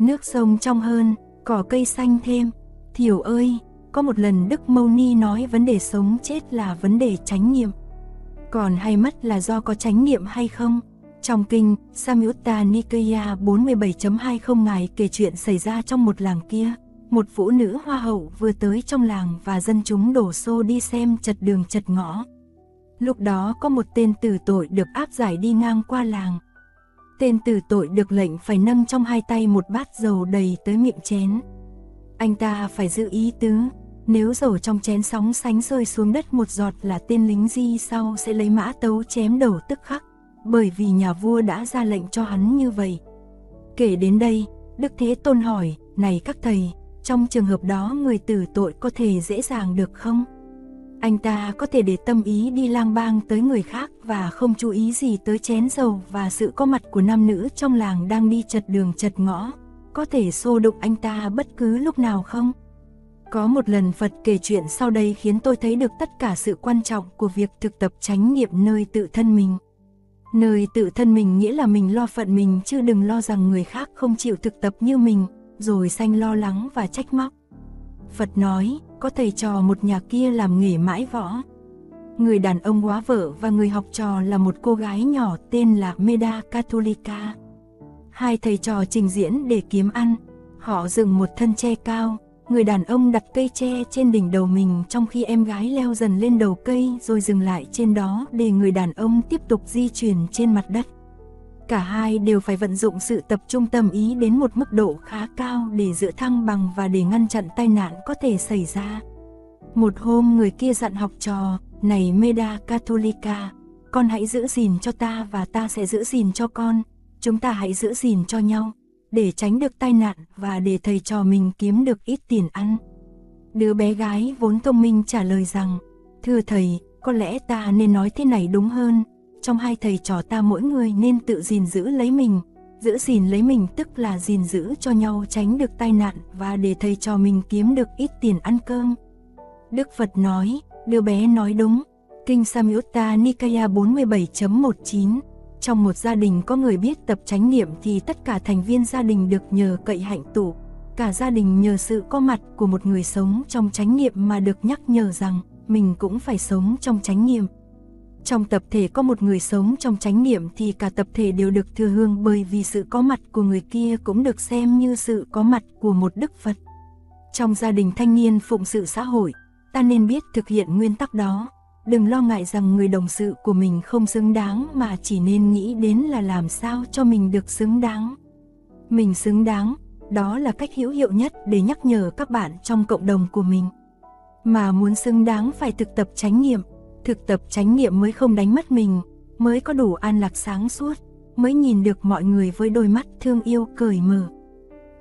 nước sông trong hơn, cỏ cây xanh thêm. Thiểu ơi, có một lần Đức Mâu Ni nói vấn đề sống chết là vấn đề chánh niệm. Còn hay mất là do có chánh niệm hay không? Trong kinh, Samyutta Nikaya 47.20 ngài kể chuyện xảy ra trong một làng kia. Một phụ nữ hoa hậu vừa tới trong làng và dân chúng đổ xô đi xem chật đường chật ngõ. Lúc đó có một tên tử tội được áp giải đi ngang qua làng. Tên tử tội được lệnh phải nâng trong hai tay một bát dầu đầy tới miệng chén. Anh ta phải giữ ý tứ, nếu dầu trong chén sóng sánh rơi xuống đất một giọt là tên lính di sau sẽ lấy mã tấu chém đầu tức khắc, bởi vì nhà vua đã ra lệnh cho hắn như vậy. Kể đến đây, Đức Thế Tôn hỏi, này các thầy, trong trường hợp đó người tử tội có thể dễ dàng được không? Anh ta có thể để tâm ý đi lang bang tới người khác và không chú ý gì tới chén dầu và sự có mặt của nam nữ trong làng đang đi chật đường chật ngõ, có thể xô đụng anh ta bất cứ lúc nào không? Có một lần Phật kể chuyện sau đây khiến tôi thấy được tất cả sự quan trọng của việc thực tập chánh niệm nơi tự thân mình. Nơi tự thân mình nghĩa là mình lo phận mình chứ đừng lo rằng người khác không chịu thực tập như mình, rồi sanh lo lắng và trách móc. Phật nói, có thầy trò một nhà kia làm nghề mãi võ. Người đàn ông quá vợ và người học trò là một cô gái nhỏ tên là Meda Catholica. Hai thầy trò trình diễn để kiếm ăn, họ dựng một thân tre cao, người đàn ông đặt cây tre trên đỉnh đầu mình trong khi em gái leo dần lên đầu cây rồi dừng lại trên đó để người đàn ông tiếp tục di chuyển trên mặt đất. Cả hai đều phải vận dụng sự tập trung tâm ý đến một mức độ khá cao để giữ thăng bằng và để ngăn chặn tai nạn có thể xảy ra. Một hôm người kia dặn học trò, này Meda Catholica, con hãy giữ gìn cho ta và ta sẽ giữ gìn cho con, chúng ta hãy giữ gìn cho nhau, để tránh được tai nạn và để thầy trò mình kiếm được ít tiền ăn. Đứa bé gái vốn thông minh trả lời rằng, thưa thầy, có lẽ ta nên nói thế này đúng hơn, trong hai thầy trò ta mỗi người nên tự gìn giữ lấy mình, giữ gìn lấy mình tức là gìn giữ cho nhau tránh được tai nạn và để thầy trò mình kiếm được ít tiền ăn cơm. Đức Phật nói, đứa bé nói đúng, Kinh Samyutta Nikaya 47.19 Trong một gia đình có người biết tập chánh niệm thì tất cả thành viên gia đình được nhờ cậy hạnh tụ. Cả gia đình nhờ sự có mặt của một người sống trong chánh niệm mà được nhắc nhở rằng mình cũng phải sống trong chánh niệm. Trong tập thể có một người sống trong chánh niệm thì cả tập thể đều được thừa hương bởi vì sự có mặt của người kia cũng được xem như sự có mặt của một đức Phật. Trong gia đình thanh niên phụng sự xã hội, ta nên biết thực hiện nguyên tắc đó. Đừng lo ngại rằng người đồng sự của mình không xứng đáng mà chỉ nên nghĩ đến là làm sao cho mình được xứng đáng. Mình xứng đáng, đó là cách hữu hiệu nhất để nhắc nhở các bạn trong cộng đồng của mình. Mà muốn xứng đáng phải thực tập chánh niệm, thực tập chánh niệm mới không đánh mất mình, mới có đủ an lạc sáng suốt, mới nhìn được mọi người với đôi mắt thương yêu cởi mở.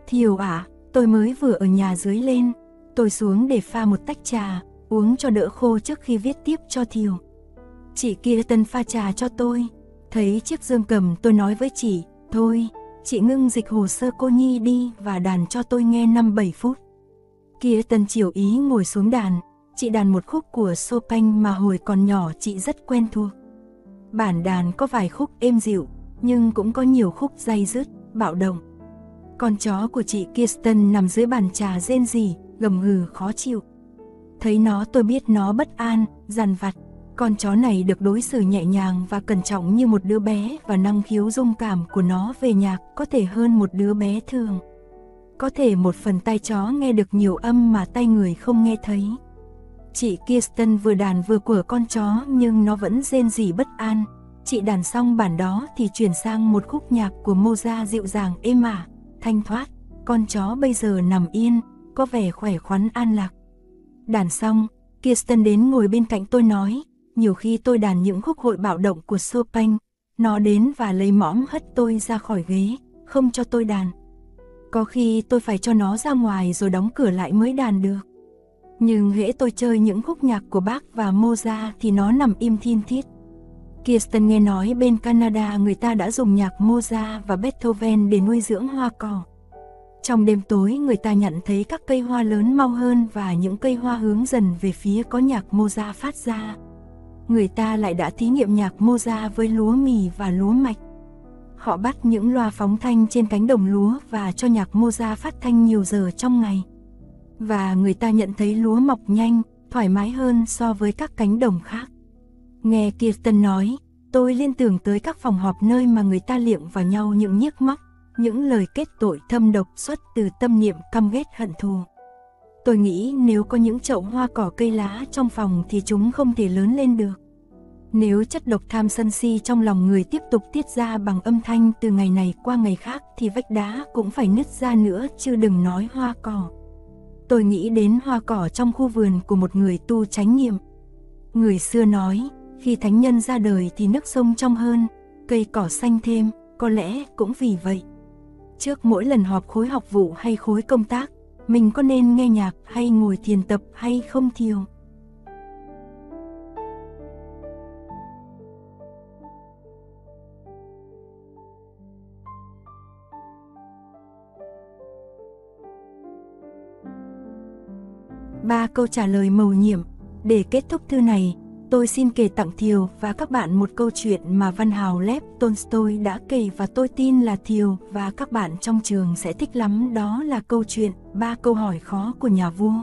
Thiều ạ, à, tôi mới vừa ở nhà dưới lên, tôi xuống để pha một tách trà, uống cho đỡ khô trước khi viết tiếp cho Thiều. Chị kia tân pha trà cho tôi, thấy chiếc dương cầm tôi nói với chị, thôi, chị ngưng dịch hồ sơ cô Nhi đi và đàn cho tôi nghe 5-7 phút. Kia tân chiều ý ngồi xuống đàn, chị đàn một khúc của Chopin mà hồi còn nhỏ chị rất quen thuộc. Bản đàn có vài khúc êm dịu, nhưng cũng có nhiều khúc dây dứt, bạo động. Con chó của chị Kirsten nằm dưới bàn trà rên rỉ, gầm gừ khó chịu. Thấy nó tôi biết nó bất an, dằn vặt. Con chó này được đối xử nhẹ nhàng và cẩn trọng như một đứa bé và năng khiếu dung cảm của nó về nhạc có thể hơn một đứa bé thường. Có thể một phần tay chó nghe được nhiều âm mà tay người không nghe thấy. Chị Kirsten vừa đàn vừa của con chó nhưng nó vẫn rên rỉ bất an. Chị đàn xong bản đó thì chuyển sang một khúc nhạc của Moza dịu dàng êm ả, thanh thoát. Con chó bây giờ nằm yên, có vẻ khỏe khoắn an lạc. Đàn xong, Kirsten đến ngồi bên cạnh tôi nói, nhiều khi tôi đàn những khúc hội bạo động của Chopin, nó đến và lấy mõm hất tôi ra khỏi ghế, không cho tôi đàn. Có khi tôi phải cho nó ra ngoài rồi đóng cửa lại mới đàn được. Nhưng hễ tôi chơi những khúc nhạc của bác và Mozart thì nó nằm im thiên thiết. Kirsten nghe nói bên Canada người ta đã dùng nhạc Mozart và Beethoven để nuôi dưỡng hoa cỏ. Trong đêm tối, người ta nhận thấy các cây hoa lớn mau hơn và những cây hoa hướng dần về phía có nhạc Mozart phát ra. Người ta lại đã thí nghiệm nhạc Mozart với lúa mì và lúa mạch. Họ bắt những loa phóng thanh trên cánh đồng lúa và cho nhạc mozart phát thanh nhiều giờ trong ngày. Và người ta nhận thấy lúa mọc nhanh, thoải mái hơn so với các cánh đồng khác. Nghe Kirtan nói, tôi liên tưởng tới các phòng họp nơi mà người ta liệm vào nhau những nhiếc móc, những lời kết tội thâm độc xuất từ tâm niệm căm ghét hận thù. Tôi nghĩ nếu có những chậu hoa cỏ cây lá trong phòng thì chúng không thể lớn lên được. Nếu chất độc tham sân si trong lòng người tiếp tục tiết ra bằng âm thanh từ ngày này qua ngày khác thì vách đá cũng phải nứt ra nữa chứ đừng nói hoa cỏ. Tôi nghĩ đến hoa cỏ trong khu vườn của một người tu chánh niệm. Người xưa nói, khi thánh nhân ra đời thì nước sông trong hơn, cây cỏ xanh thêm, có lẽ cũng vì vậy. Trước mỗi lần họp khối học vụ hay khối công tác, mình có nên nghe nhạc hay ngồi thiền tập hay không thiều? Ba câu trả lời mầu nhiệm. Để kết thúc thư này, tôi xin kể tặng Thiều và các bạn một câu chuyện mà văn hào Lev Tolstoy đã kể và tôi tin là Thiều và các bạn trong trường sẽ thích lắm đó là câu chuyện ba câu hỏi khó của nhà vua.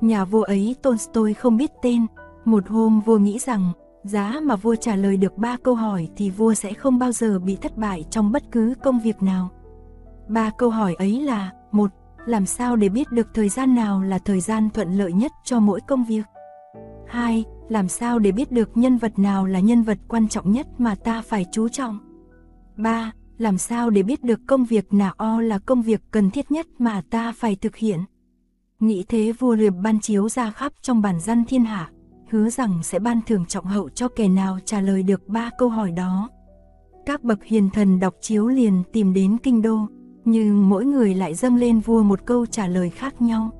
Nhà vua ấy Tolstoy không biết tên, một hôm vua nghĩ rằng giá mà vua trả lời được ba câu hỏi thì vua sẽ không bao giờ bị thất bại trong bất cứ công việc nào. Ba câu hỏi ấy là một làm sao để biết được thời gian nào là thời gian thuận lợi nhất cho mỗi công việc. 2. Làm sao để biết được nhân vật nào là nhân vật quan trọng nhất mà ta phải chú trọng. 3. Làm sao để biết được công việc nào o là công việc cần thiết nhất mà ta phải thực hiện. Nghĩ thế vua liệp ban chiếu ra khắp trong bản dân thiên hạ, hứa rằng sẽ ban thưởng trọng hậu cho kẻ nào trả lời được ba câu hỏi đó. Các bậc hiền thần đọc chiếu liền tìm đến kinh đô, nhưng mỗi người lại dâng lên vua một câu trả lời khác nhau.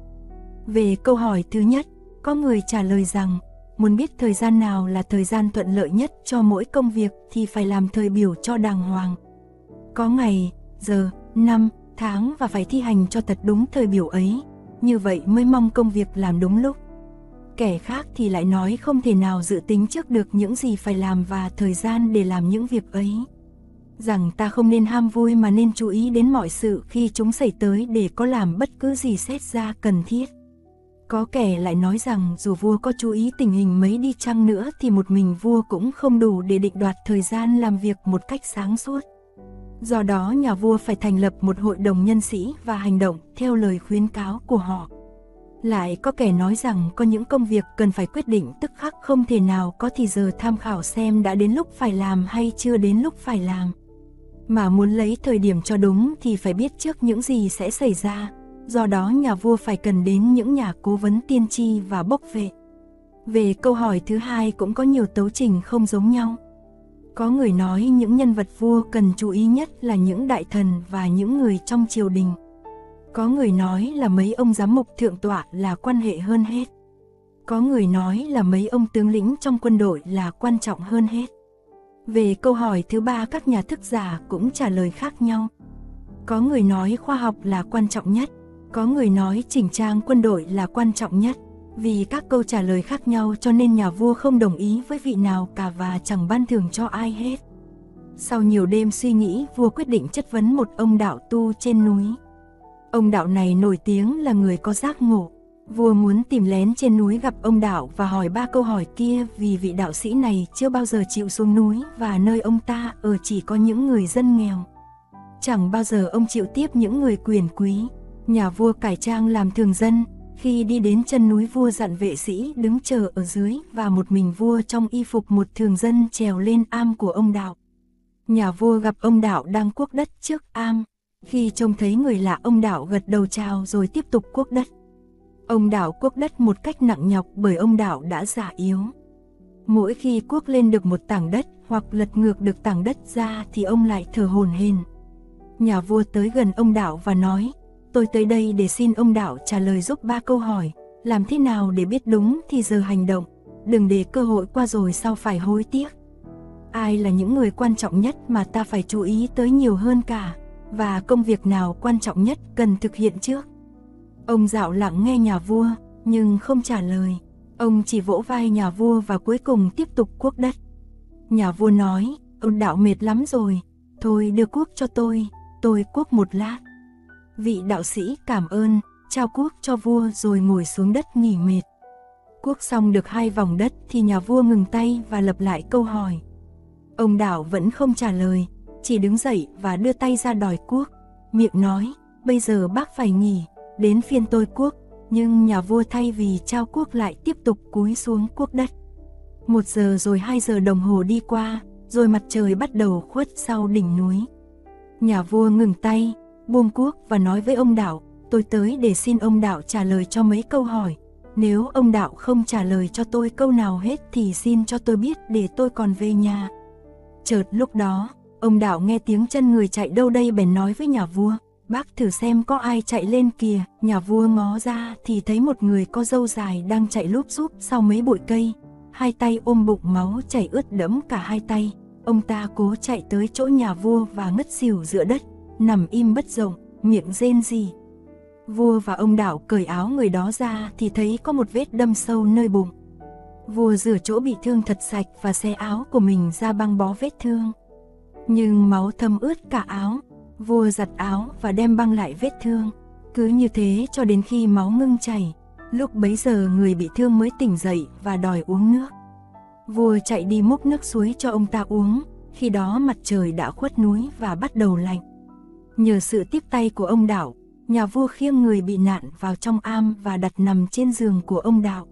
Về câu hỏi thứ nhất, có người trả lời rằng, muốn biết thời gian nào là thời gian thuận lợi nhất cho mỗi công việc thì phải làm thời biểu cho đàng hoàng. Có ngày, giờ, năm, tháng và phải thi hành cho thật đúng thời biểu ấy, như vậy mới mong công việc làm đúng lúc. Kẻ khác thì lại nói không thể nào dự tính trước được những gì phải làm và thời gian để làm những việc ấy rằng ta không nên ham vui mà nên chú ý đến mọi sự khi chúng xảy tới để có làm bất cứ gì xét ra cần thiết. Có kẻ lại nói rằng dù vua có chú ý tình hình mấy đi chăng nữa thì một mình vua cũng không đủ để định đoạt thời gian làm việc một cách sáng suốt. Do đó nhà vua phải thành lập một hội đồng nhân sĩ và hành động theo lời khuyến cáo của họ. Lại có kẻ nói rằng có những công việc cần phải quyết định tức khắc không thể nào có thì giờ tham khảo xem đã đến lúc phải làm hay chưa đến lúc phải làm. Mà muốn lấy thời điểm cho đúng thì phải biết trước những gì sẽ xảy ra, do đó nhà vua phải cần đến những nhà cố vấn tiên tri và bốc vệ. Về câu hỏi thứ hai cũng có nhiều tấu trình không giống nhau. Có người nói những nhân vật vua cần chú ý nhất là những đại thần và những người trong triều đình. Có người nói là mấy ông giám mục thượng tọa là quan hệ hơn hết. Có người nói là mấy ông tướng lĩnh trong quân đội là quan trọng hơn hết. Về câu hỏi thứ ba các nhà thức giả cũng trả lời khác nhau. Có người nói khoa học là quan trọng nhất, có người nói chỉnh trang quân đội là quan trọng nhất. Vì các câu trả lời khác nhau cho nên nhà vua không đồng ý với vị nào cả và chẳng ban thưởng cho ai hết. Sau nhiều đêm suy nghĩ, vua quyết định chất vấn một ông đạo tu trên núi. Ông đạo này nổi tiếng là người có giác ngộ, Vua muốn tìm lén trên núi gặp ông đạo và hỏi ba câu hỏi kia vì vị đạo sĩ này chưa bao giờ chịu xuống núi và nơi ông ta ở chỉ có những người dân nghèo. Chẳng bao giờ ông chịu tiếp những người quyền quý. Nhà vua cải trang làm thường dân, khi đi đến chân núi vua dặn vệ sĩ đứng chờ ở dưới và một mình vua trong y phục một thường dân trèo lên am của ông đạo. Nhà vua gặp ông đạo đang cuốc đất trước am. Khi trông thấy người lạ ông đạo gật đầu chào rồi tiếp tục cuốc đất. Ông đảo cuốc đất một cách nặng nhọc bởi ông đảo đã già yếu. Mỗi khi cuốc lên được một tảng đất hoặc lật ngược được tảng đất ra thì ông lại thở hồn hển. Nhà vua tới gần ông đảo và nói, tôi tới đây để xin ông đảo trả lời giúp ba câu hỏi, làm thế nào để biết đúng thì giờ hành động, đừng để cơ hội qua rồi sau phải hối tiếc. Ai là những người quan trọng nhất mà ta phải chú ý tới nhiều hơn cả, và công việc nào quan trọng nhất cần thực hiện trước. Ông dạo lặng nghe nhà vua, nhưng không trả lời. Ông chỉ vỗ vai nhà vua và cuối cùng tiếp tục cuốc đất. Nhà vua nói, ông đạo mệt lắm rồi, Thôi đưa cuốc cho tôi, tôi cuốc một lát. Vị đạo sĩ cảm ơn, trao cuốc cho vua rồi ngồi xuống đất nghỉ mệt. Cuốc xong được hai vòng đất thì nhà vua ngừng tay và lập lại câu hỏi. Ông đạo vẫn không trả lời, chỉ đứng dậy và đưa tay ra đòi cuốc. Miệng nói, bây giờ bác phải nghỉ, đến phiên tôi quốc, nhưng nhà vua thay vì trao quốc lại tiếp tục cúi xuống quốc đất. Một giờ rồi hai giờ đồng hồ đi qua, rồi mặt trời bắt đầu khuất sau đỉnh núi. Nhà vua ngừng tay, buông quốc và nói với ông đạo, tôi tới để xin ông đạo trả lời cho mấy câu hỏi. Nếu ông đạo không trả lời cho tôi câu nào hết thì xin cho tôi biết để tôi còn về nhà. Chợt lúc đó, ông đạo nghe tiếng chân người chạy đâu đây bèn nói với nhà vua, bác thử xem có ai chạy lên kìa, nhà vua ngó ra thì thấy một người có râu dài đang chạy lúp xúp sau mấy bụi cây, hai tay ôm bụng máu chảy ướt đẫm cả hai tay. Ông ta cố chạy tới chỗ nhà vua và ngất xỉu giữa đất, nằm im bất động, miệng rên gì. Vua và ông đảo cởi áo người đó ra thì thấy có một vết đâm sâu nơi bụng. Vua rửa chỗ bị thương thật sạch và xe áo của mình ra băng bó vết thương. Nhưng máu thâm ướt cả áo, vua giặt áo và đem băng lại vết thương. Cứ như thế cho đến khi máu ngưng chảy, lúc bấy giờ người bị thương mới tỉnh dậy và đòi uống nước. Vua chạy đi múc nước suối cho ông ta uống, khi đó mặt trời đã khuất núi và bắt đầu lạnh. Nhờ sự tiếp tay của ông đảo, nhà vua khiêng người bị nạn vào trong am và đặt nằm trên giường của ông đạo.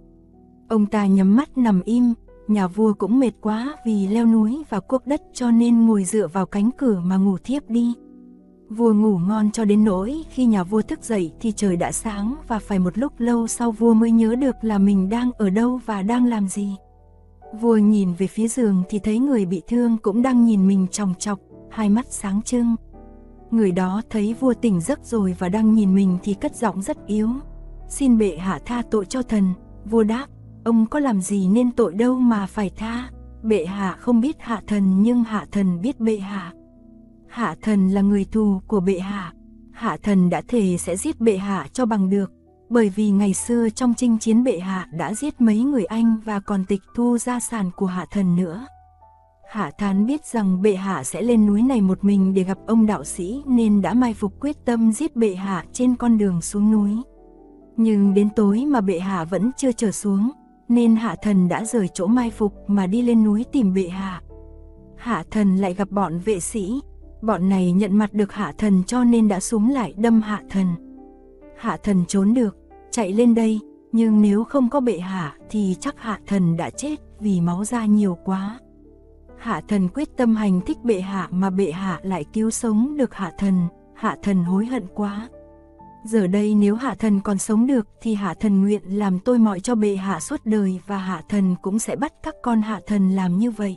Ông ta nhắm mắt nằm im, nhà vua cũng mệt quá vì leo núi và cuốc đất cho nên ngồi dựa vào cánh cửa mà ngủ thiếp đi. Vua ngủ ngon cho đến nỗi khi nhà vua thức dậy thì trời đã sáng và phải một lúc lâu sau vua mới nhớ được là mình đang ở đâu và đang làm gì. Vua nhìn về phía giường thì thấy người bị thương cũng đang nhìn mình chòng chọc, hai mắt sáng trưng. Người đó thấy vua tỉnh giấc rồi và đang nhìn mình thì cất giọng rất yếu. Xin bệ hạ tha tội cho thần, vua đáp, ông có làm gì nên tội đâu mà phải tha. Bệ hạ không biết hạ thần nhưng hạ thần biết bệ hạ. Hạ thần là người thù của bệ hạ. Hạ thần đã thề sẽ giết bệ hạ cho bằng được bởi vì ngày xưa trong chinh chiến bệ hạ đã giết mấy người Anh và còn tịch thu gia sản của hạ thần nữa. Hạ thán biết rằng bệ hạ sẽ lên núi này một mình để gặp ông đạo sĩ nên đã mai phục quyết tâm giết bệ hạ trên con đường xuống núi. Nhưng đến tối mà bệ hạ vẫn chưa trở xuống, nên hạ thần đã rời chỗ mai phục mà đi lên núi tìm bệ hạ. Hạ thần lại gặp bọn vệ sĩ, bọn này nhận mặt được hạ thần cho nên đã súng lại đâm hạ thần. Hạ thần trốn được, chạy lên đây, nhưng nếu không có bệ hạ thì chắc hạ thần đã chết vì máu ra nhiều quá. Hạ thần quyết tâm hành thích bệ hạ mà bệ hạ lại cứu sống được hạ thần, hạ thần hối hận quá. Giờ đây nếu hạ thần còn sống được thì hạ thần nguyện làm tôi mọi cho bệ hạ suốt đời và hạ thần cũng sẽ bắt các con hạ thần làm như vậy.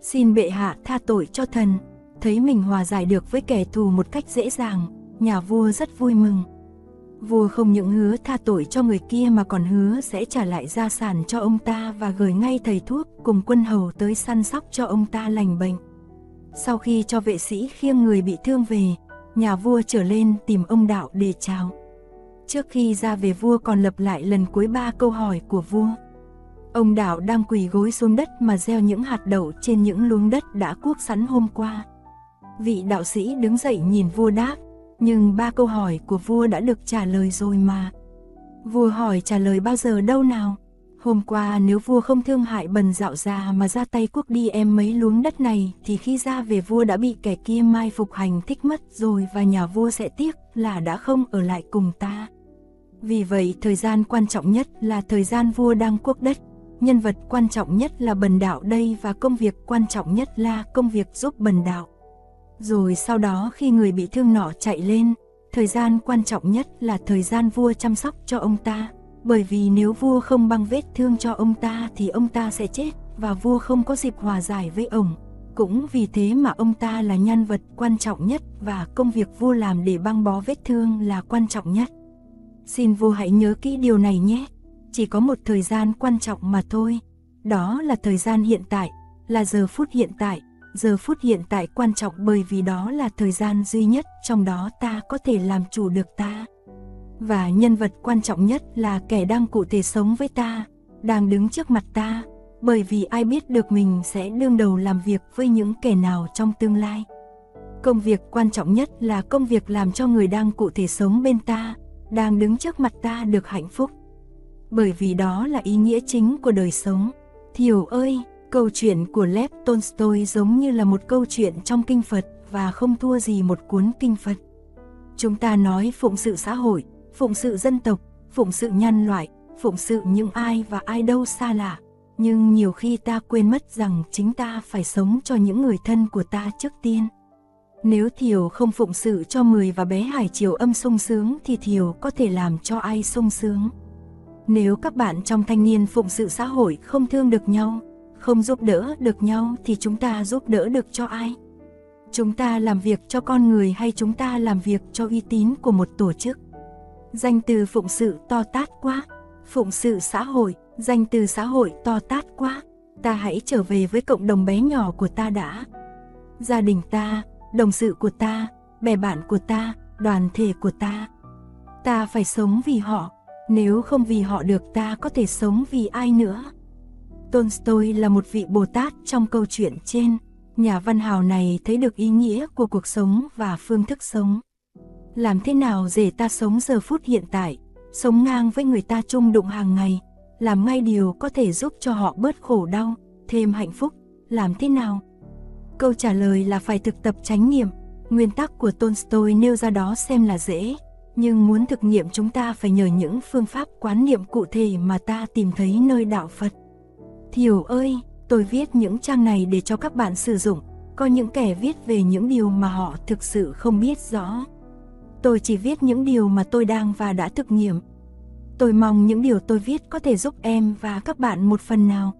Xin bệ hạ tha tội cho thần, thấy mình hòa giải được với kẻ thù một cách dễ dàng, nhà vua rất vui mừng. Vua không những hứa tha tội cho người kia mà còn hứa sẽ trả lại gia sản cho ông ta và gửi ngay thầy thuốc cùng quân hầu tới săn sóc cho ông ta lành bệnh. Sau khi cho vệ sĩ khiêng người bị thương về, nhà vua trở lên tìm ông đạo để chào. Trước khi ra về vua còn lập lại lần cuối ba câu hỏi của vua. Ông đạo đang quỳ gối xuống đất mà gieo những hạt đậu trên những luống đất đã cuốc sẵn hôm qua. Vị đạo sĩ đứng dậy nhìn vua đáp, nhưng ba câu hỏi của vua đã được trả lời rồi mà. Vua hỏi trả lời bao giờ đâu nào? Hôm qua nếu vua không thương hại bần dạo già mà ra tay quốc đi em mấy luống đất này thì khi ra về vua đã bị kẻ kia mai phục hành thích mất rồi và nhà vua sẽ tiếc là đã không ở lại cùng ta. Vì vậy thời gian quan trọng nhất là thời gian vua đang quốc đất, nhân vật quan trọng nhất là bần đạo đây và công việc quan trọng nhất là công việc giúp bần đạo. Rồi sau đó khi người bị thương nọ chạy lên, thời gian quan trọng nhất là thời gian vua chăm sóc cho ông ta. Bởi vì nếu vua không băng vết thương cho ông ta thì ông ta sẽ chết và vua không có dịp hòa giải với ông. Cũng vì thế mà ông ta là nhân vật quan trọng nhất và công việc vua làm để băng bó vết thương là quan trọng nhất. Xin vua hãy nhớ kỹ điều này nhé. Chỉ có một thời gian quan trọng mà thôi. Đó là thời gian hiện tại, là giờ phút hiện tại giờ phút hiện tại quan trọng bởi vì đó là thời gian duy nhất trong đó ta có thể làm chủ được ta. Và nhân vật quan trọng nhất là kẻ đang cụ thể sống với ta, đang đứng trước mặt ta, bởi vì ai biết được mình sẽ đương đầu làm việc với những kẻ nào trong tương lai. Công việc quan trọng nhất là công việc làm cho người đang cụ thể sống bên ta, đang đứng trước mặt ta được hạnh phúc. Bởi vì đó là ý nghĩa chính của đời sống. Thiểu ơi, câu chuyện của Lev Tolstoy giống như là một câu chuyện trong kinh Phật và không thua gì một cuốn kinh Phật. Chúng ta nói phụng sự xã hội, phụng sự dân tộc, phụng sự nhân loại, phụng sự những ai và ai đâu xa lạ. Nhưng nhiều khi ta quên mất rằng chính ta phải sống cho những người thân của ta trước tiên. Nếu Thiều không phụng sự cho Mười và bé Hải Triều âm sung sướng thì Thiều có thể làm cho ai sung sướng. Nếu các bạn trong thanh niên phụng sự xã hội không thương được nhau, không giúp đỡ được nhau thì chúng ta giúp đỡ được cho ai? Chúng ta làm việc cho con người hay chúng ta làm việc cho uy tín của một tổ chức? Danh từ phụng sự to tát quá, phụng sự xã hội, danh từ xã hội to tát quá. Ta hãy trở về với cộng đồng bé nhỏ của ta đã. Gia đình ta, đồng sự của ta, bè bạn của ta, đoàn thể của ta. Ta phải sống vì họ, nếu không vì họ được ta có thể sống vì ai nữa. Tolstoy là một vị Bồ Tát trong câu chuyện trên. Nhà văn hào này thấy được ý nghĩa của cuộc sống và phương thức sống. Làm thế nào để ta sống giờ phút hiện tại, sống ngang với người ta chung đụng hàng ngày, làm ngay điều có thể giúp cho họ bớt khổ đau, thêm hạnh phúc, làm thế nào? Câu trả lời là phải thực tập chánh niệm, nguyên tắc của Tolstoy nêu ra đó xem là dễ, nhưng muốn thực nghiệm chúng ta phải nhờ những phương pháp quán niệm cụ thể mà ta tìm thấy nơi đạo Phật. Thiểu ơi, tôi viết những trang này để cho các bạn sử dụng, có những kẻ viết về những điều mà họ thực sự không biết rõ. Tôi chỉ viết những điều mà tôi đang và đã thực nghiệm. Tôi mong những điều tôi viết có thể giúp em và các bạn một phần nào.